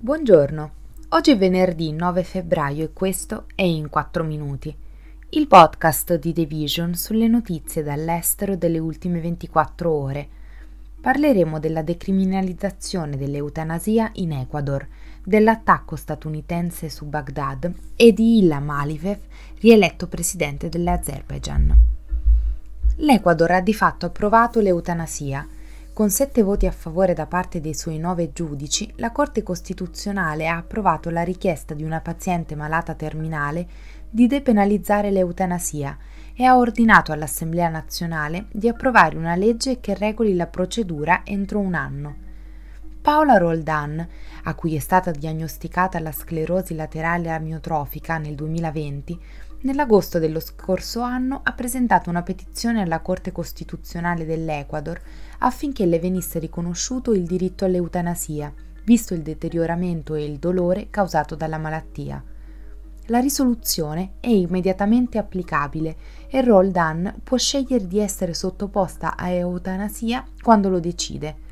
Buongiorno, oggi è venerdì 9 febbraio e questo è In 4 Minuti, il podcast di The Vision sulle notizie dall'estero delle ultime 24 ore. Parleremo della decriminalizzazione dell'eutanasia in Ecuador, dell'attacco statunitense su Baghdad e di Ilham Aliyev, rieletto presidente dell'Azerbaijan. L'Ecuador ha di fatto approvato l'eutanasia con sette voti a favore da parte dei suoi nove giudici, la Corte Costituzionale ha approvato la richiesta di una paziente malata terminale di depenalizzare l'eutanasia e ha ordinato all'Assemblea nazionale di approvare una legge che regoli la procedura entro un anno. Paola Roldan, a cui è stata diagnosticata la sclerosi laterale amiotrofica nel 2020, Nell'agosto dello scorso anno ha presentato una petizione alla Corte Costituzionale dell'Ecuador affinché le venisse riconosciuto il diritto all'eutanasia, visto il deterioramento e il dolore causato dalla malattia. La risoluzione è immediatamente applicabile e Roldan può scegliere di essere sottoposta a eutanasia quando lo decide.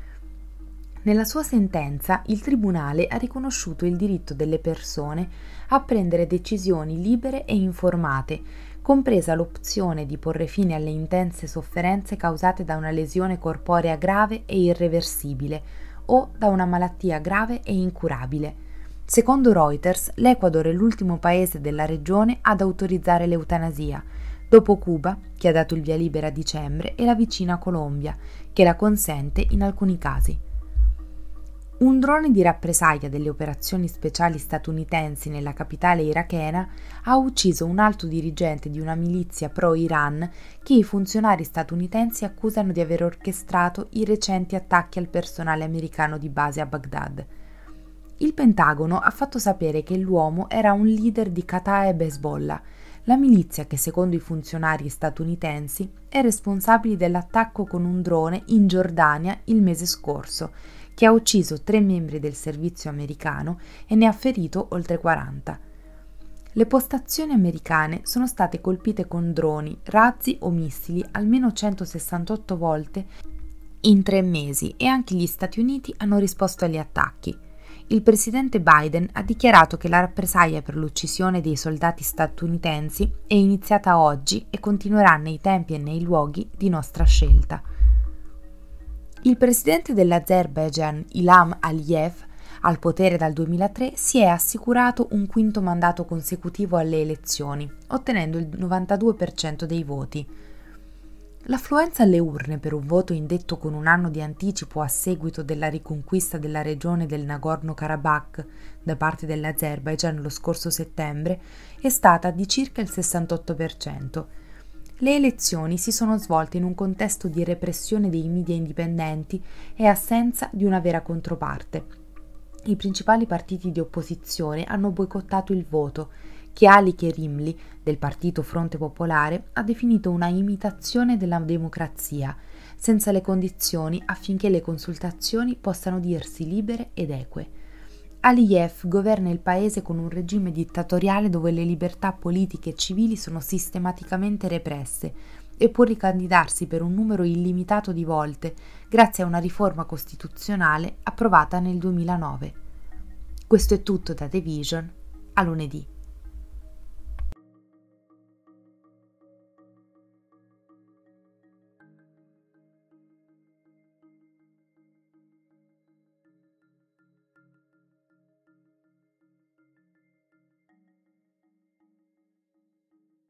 Nella sua sentenza il Tribunale ha riconosciuto il diritto delle persone a prendere decisioni libere e informate, compresa l'opzione di porre fine alle intense sofferenze causate da una lesione corporea grave e irreversibile o da una malattia grave e incurabile. Secondo Reuters, l'Ecuador è l'ultimo paese della regione ad autorizzare l'eutanasia, dopo Cuba, che ha dato il via libera a dicembre, e la vicina Colombia, che la consente in alcuni casi. Un drone di rappresaglia delle operazioni speciali statunitensi nella capitale irachena ha ucciso un alto dirigente di una milizia pro-Iran che i funzionari statunitensi accusano di aver orchestrato i recenti attacchi al personale americano di base a Baghdad. Il Pentagono ha fatto sapere che l'uomo era un leader di Kataeb Hezbollah, la milizia che secondo i funzionari statunitensi è responsabile dell'attacco con un drone in Giordania il mese scorso che ha ucciso tre membri del servizio americano e ne ha ferito oltre 40. Le postazioni americane sono state colpite con droni, razzi o missili almeno 168 volte in tre mesi e anche gli Stati Uniti hanno risposto agli attacchi. Il presidente Biden ha dichiarato che la rappresaglia per l'uccisione dei soldati statunitensi è iniziata oggi e continuerà nei tempi e nei luoghi di nostra scelta. Il presidente dell'Azerbaijan Ilham Aliyev, al potere dal 2003, si è assicurato un quinto mandato consecutivo alle elezioni, ottenendo il 92% dei voti. L'affluenza alle urne per un voto indetto con un anno di anticipo a seguito della riconquista della regione del Nagorno-Karabakh da parte dell'Azerbaijan lo scorso settembre è stata di circa il 68%, le elezioni si sono svolte in un contesto di repressione dei media indipendenti e assenza di una vera controparte. I principali partiti di opposizione hanno boicottato il voto, che Ali Kerimli, del partito Fronte Popolare, ha definito una imitazione della democrazia, senza le condizioni affinché le consultazioni possano dirsi libere ed eque. Aliyev governa il paese con un regime dittatoriale dove le libertà politiche e civili sono sistematicamente represse e può ricandidarsi per un numero illimitato di volte grazie a una riforma costituzionale approvata nel 2009. Questo è tutto da The Vision. A lunedì.